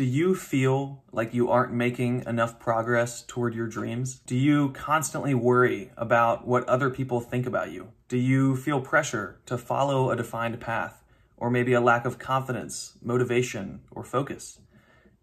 Do you feel like you aren't making enough progress toward your dreams? Do you constantly worry about what other people think about you? Do you feel pressure to follow a defined path? Or maybe a lack of confidence, motivation, or focus?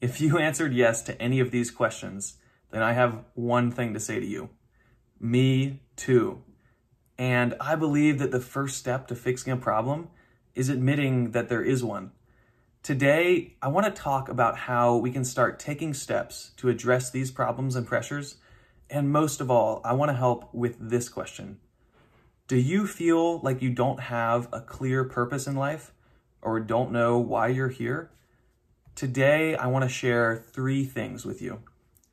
If you answered yes to any of these questions, then I have one thing to say to you. Me too. And I believe that the first step to fixing a problem is admitting that there is one. Today, I want to talk about how we can start taking steps to address these problems and pressures. And most of all, I want to help with this question. Do you feel like you don't have a clear purpose in life or don't know why you're here? Today, I want to share three things with you.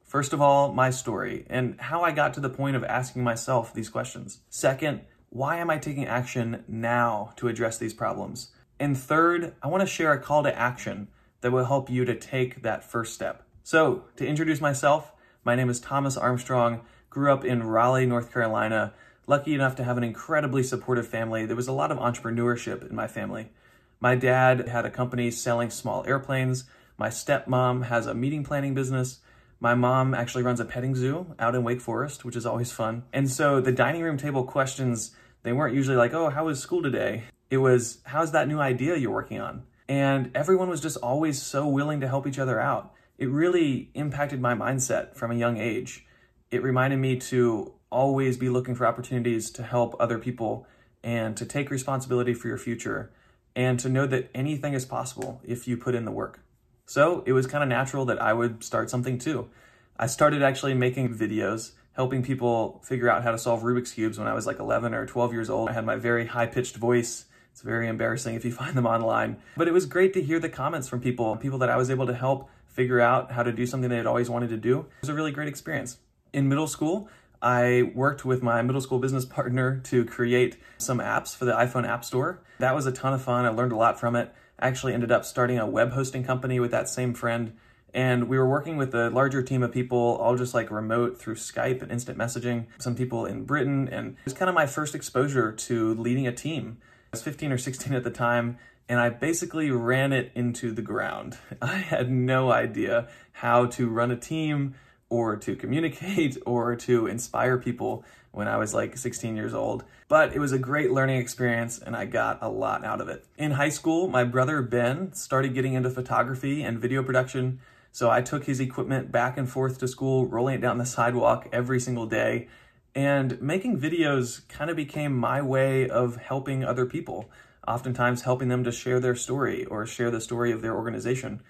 First of all, my story and how I got to the point of asking myself these questions. Second, why am I taking action now to address these problems? And third, I want to share a call to action that will help you to take that first step. So, to introduce myself, my name is Thomas Armstrong, grew up in Raleigh, North Carolina, lucky enough to have an incredibly supportive family. There was a lot of entrepreneurship in my family. My dad had a company selling small airplanes. My stepmom has a meeting planning business. My mom actually runs a petting zoo out in Wake Forest, which is always fun. And so the dining room table questions, they weren't usually like, oh, how was school today? It was, how's that new idea you're working on? And everyone was just always so willing to help each other out. It really impacted my mindset from a young age. It reminded me to always be looking for opportunities to help other people and to take responsibility for your future and to know that anything is possible if you put in the work. So it was kind of natural that I would start something too. I started actually making videos helping people figure out how to solve Rubik's Cubes when I was like 11 or 12 years old. I had my very high pitched voice it's very embarrassing if you find them online. But it was great to hear the comments from people, people that I was able to help figure out how to do something they had always wanted to do. It was a really great experience. In middle school, I worked with my middle school business partner to create some apps for the iPhone App Store. That was a ton of fun. I learned a lot from it. I actually ended up starting a web hosting company with that same friend. And we were working with a larger team of people, all just like remote through Skype and instant messaging, some people in Britain. And it was kind of my first exposure to leading a team was 15 or 16 at the time, and I basically ran it into the ground. I had no idea how to run a team or to communicate or to inspire people when I was like 16 years old. But it was a great learning experience and I got a lot out of it. In high school, my brother Ben started getting into photography and video production. So I took his equipment back and forth to school, rolling it down the sidewalk every single day. And making videos kind of became my way of helping other people, oftentimes helping them to share their story or share the story of their organization.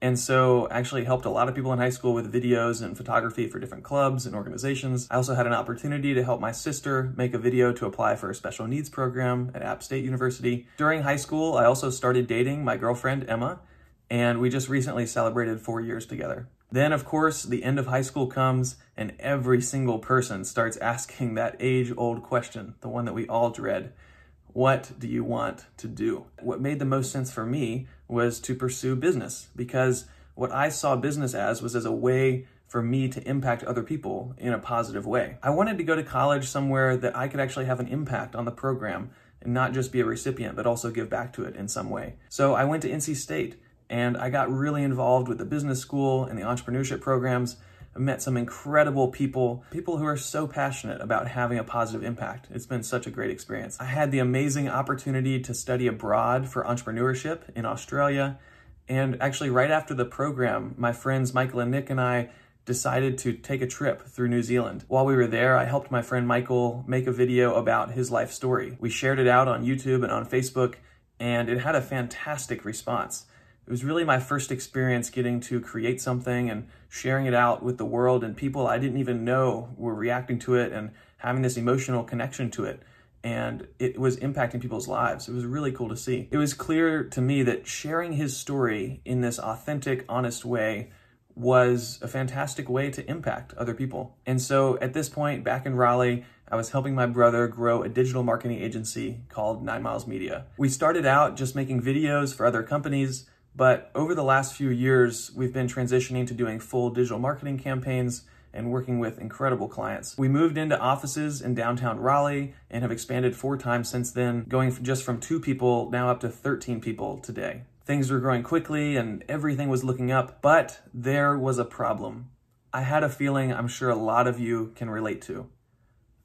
And so actually helped a lot of people in high school with videos and photography for different clubs and organizations. I also had an opportunity to help my sister make a video to apply for a special needs program at App State University. During high school, I also started dating my girlfriend, Emma, and we just recently celebrated four years together. Then, of course, the end of high school comes and every single person starts asking that age old question, the one that we all dread. What do you want to do? What made the most sense for me was to pursue business because what I saw business as was as a way for me to impact other people in a positive way. I wanted to go to college somewhere that I could actually have an impact on the program and not just be a recipient, but also give back to it in some way. So I went to NC State and I got really involved with the business school and the entrepreneurship programs. I met some incredible people, people who are so passionate about having a positive impact. It's been such a great experience. I had the amazing opportunity to study abroad for entrepreneurship in Australia. And actually, right after the program, my friends Michael and Nick and I decided to take a trip through New Zealand. While we were there, I helped my friend Michael make a video about his life story. We shared it out on YouTube and on Facebook, and it had a fantastic response it was really my first experience getting to create something and sharing it out with the world and people I didn't even know were reacting to it and having this emotional connection to it. And it was impacting people's lives. It was really cool to see. It was clear to me that sharing his story in this authentic, honest way was a fantastic way to impact other people. And so at this point, back in Raleigh, I was helping my brother grow a digital marketing agency called Nine Miles Media. We started out just making videos for other companies but over the last few years, we've been transitioning to doing full digital marketing campaigns and working with incredible clients. We moved into offices in downtown Raleigh and have expanded four times since then, going just from two people now up to 13 people today. Things were growing quickly and everything was looking up, but there was a problem. I had a feeling I'm sure a lot of you can relate to.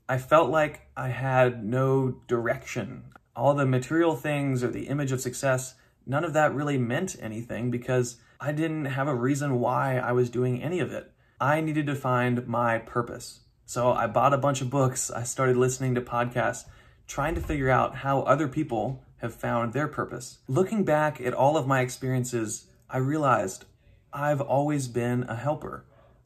I felt like I had no direction. All the material things or the image of success, none of that really meant anything because I didn't have a reason why I was doing any of it. I needed to find my purpose. So I bought a bunch of books, I started listening to podcasts, trying to figure out how other people have found their purpose. Looking back at all of my experiences, I realized I've always been a helper.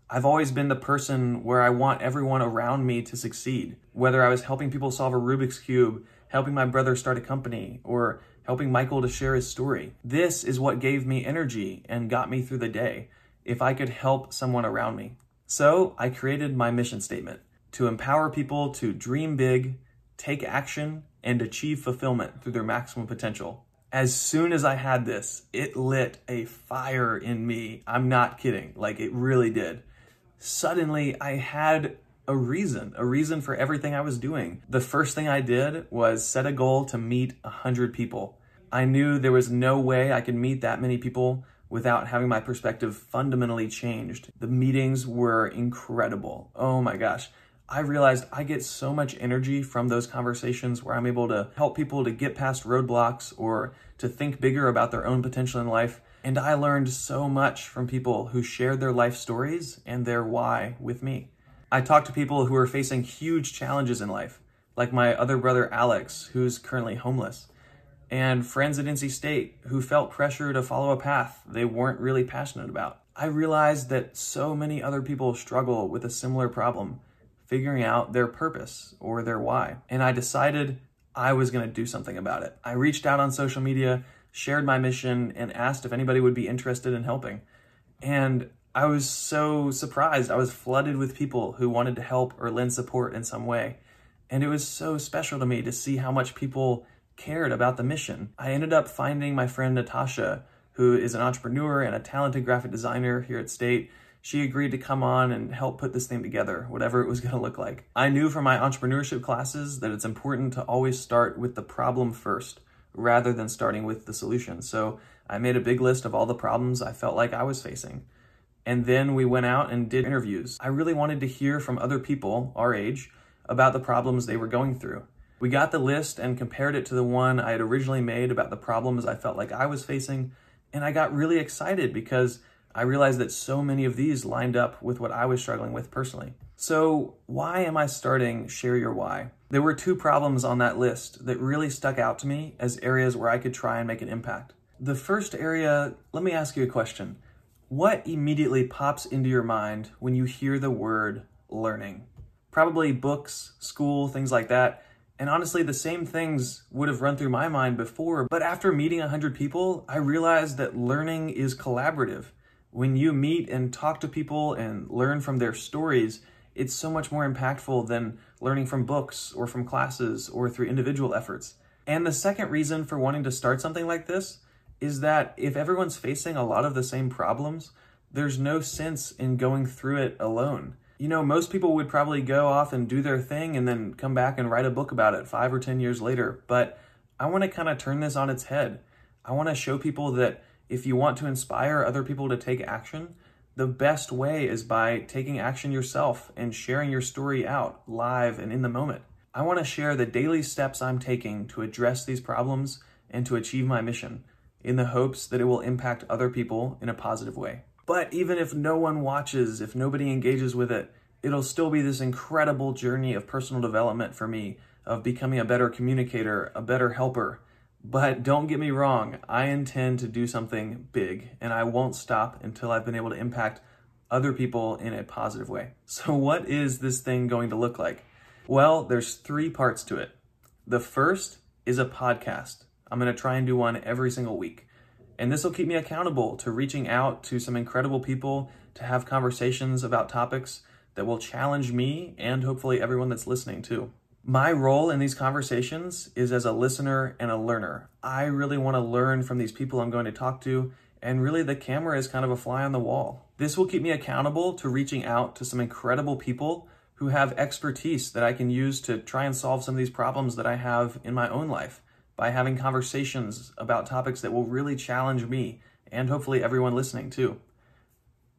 I've always been the person where I want everyone around me to succeed. Whether I was helping people solve a Rubik's Cube, helping my brother start a company, or helping Michael to share his story. This is what gave me energy and got me through the day if I could help someone around me. So I created my mission statement to empower people to dream big, take action, and achieve fulfillment through their maximum potential. As soon as I had this, it lit a fire in me. I'm not kidding. Like it really did suddenly I had a reason, a reason for everything I was doing. The first thing I did was set a goal to meet 100 people. I knew there was no way I could meet that many people without having my perspective fundamentally changed. The meetings were incredible. Oh my gosh. I realized I get so much energy from those conversations where I'm able to help people to get past roadblocks or to think bigger about their own potential in life and I learned so much from people who shared their life stories and their why with me. I talked to people who are facing huge challenges in life, like my other brother Alex, who's currently homeless, and friends at NC State who felt pressure to follow a path they weren't really passionate about. I realized that so many other people struggle with a similar problem, figuring out their purpose or their why. And I decided I was going to do something about it. I reached out on social media shared my mission, and asked if anybody would be interested in helping. And I was so surprised. I was flooded with people who wanted to help or lend support in some way. And it was so special to me to see how much people cared about the mission. I ended up finding my friend Natasha, who is an entrepreneur and a talented graphic designer here at State. She agreed to come on and help put this thing together, whatever it was going to look like. I knew from my entrepreneurship classes that it's important to always start with the problem first rather than starting with the solution. So I made a big list of all the problems I felt like I was facing. And then we went out and did interviews. I really wanted to hear from other people our age about the problems they were going through. We got the list and compared it to the one I had originally made about the problems I felt like I was facing. And I got really excited because I realized that so many of these lined up with what I was struggling with personally. So, why am I starting Share Your Why? There were two problems on that list that really stuck out to me as areas where I could try and make an impact. The first area, let me ask you a question. What immediately pops into your mind when you hear the word learning? Probably books, school, things like that. And honestly, the same things would have run through my mind before. But after meeting 100 people, I realized that learning is collaborative. When you meet and talk to people and learn from their stories, it's so much more impactful than learning from books or from classes or through individual efforts. And the second reason for wanting to start something like this is that if everyone's facing a lot of the same problems, there's no sense in going through it alone. You know, most people would probably go off and do their thing and then come back and write a book about it five or 10 years later. But I want to kind of turn this on its head. I want to show people that if you want to inspire other people to take action, the best way is by taking action yourself and sharing your story out live and in the moment. I want to share the daily steps I'm taking to address these problems and to achieve my mission in the hopes that it will impact other people in a positive way. But even if no one watches, if nobody engages with it, it'll still be this incredible journey of personal development for me, of becoming a better communicator, a better helper, but don't get me wrong, I intend to do something big and I won't stop until I've been able to impact other people in a positive way. So, what is this thing going to look like? Well, there's three parts to it. The first is a podcast. I'm going to try and do one every single week. And this will keep me accountable to reaching out to some incredible people to have conversations about topics that will challenge me and hopefully everyone that's listening too. My role in these conversations is as a listener and a learner. I really want to learn from these people I'm going to talk to, and really the camera is kind of a fly on the wall. This will keep me accountable to reaching out to some incredible people who have expertise that I can use to try and solve some of these problems that I have in my own life. By having conversations about topics that will really challenge me and hopefully everyone listening too.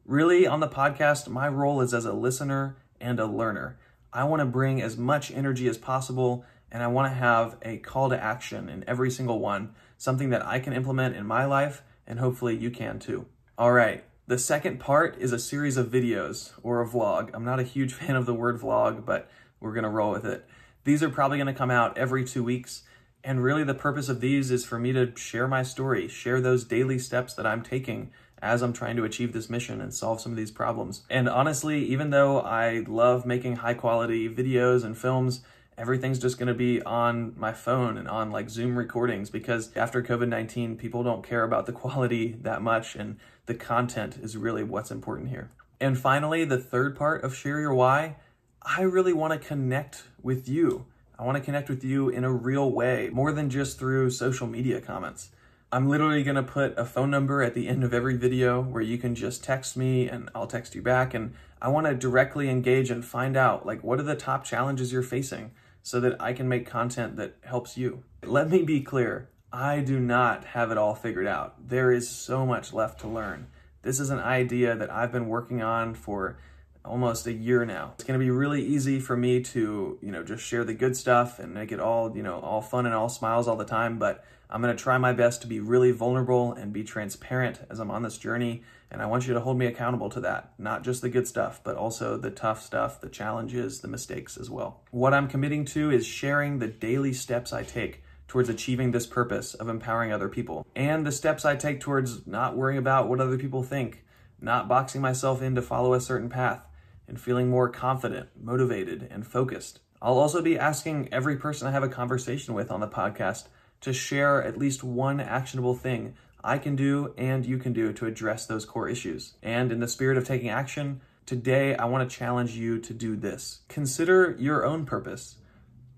Really, on the podcast, my role is as a listener and a learner. I want to bring as much energy as possible and I want to have a call to action in every single one, something that I can implement in my life and hopefully you can too. All right, the second part is a series of videos or a vlog. I'm not a huge fan of the word vlog, but we're going to roll with it. These are probably going to come out every two weeks. And really, the purpose of these is for me to share my story, share those daily steps that I'm taking as I'm trying to achieve this mission and solve some of these problems. And honestly, even though I love making high quality videos and films, everything's just going to be on my phone and on like Zoom recordings because after COVID 19, people don't care about the quality that much, and the content is really what's important here. And finally, the third part of Share Your Why, I really want to connect with you. I want to connect with you in a real way, more than just through social media comments. I'm literally going to put a phone number at the end of every video where you can just text me and I'll text you back. And I want to directly engage and find out like what are the top challenges you're facing so that I can make content that helps you. Let me be clear. I do not have it all figured out. There is so much left to learn. This is an idea that I've been working on for almost a year now. It's to be really easy for me to, you know, just share the good stuff and make it all, you know, all fun and all smiles all the time, but I'm to try my best to be really vulnerable and be transparent as I'm on this journey. And I want you to hold me accountable to that. Not just the good stuff, but also the tough stuff, the challenges, the mistakes as well. What I'm committing to is sharing the daily steps I take towards achieving this purpose of empowering other people and the steps I take towards not worrying about what other people think, not boxing myself in to follow a certain path, and feeling more confident, motivated, and focused. I'll also be asking every person I have a conversation with on the podcast to share at least one actionable thing I can do and you can do to address those core issues. And in the spirit of taking action, today I want to challenge you to do this. Consider your own purpose.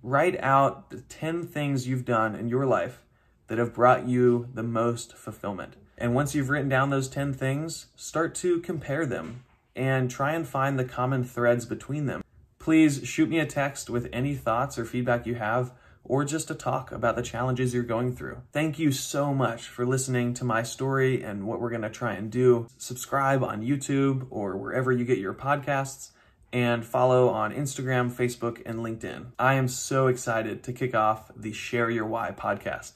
Write out the 10 things you've done in your life that have brought you the most fulfillment. And once you've written down those 10 things, start to compare them and try and find the common threads between them. Please shoot me a text with any thoughts or feedback you have, or just to talk about the challenges you're going through. Thank you so much for listening to my story and what we're to try and do. Subscribe on YouTube or wherever you get your podcasts and follow on Instagram, Facebook, and LinkedIn. I am so excited to kick off the Share Your Why podcast.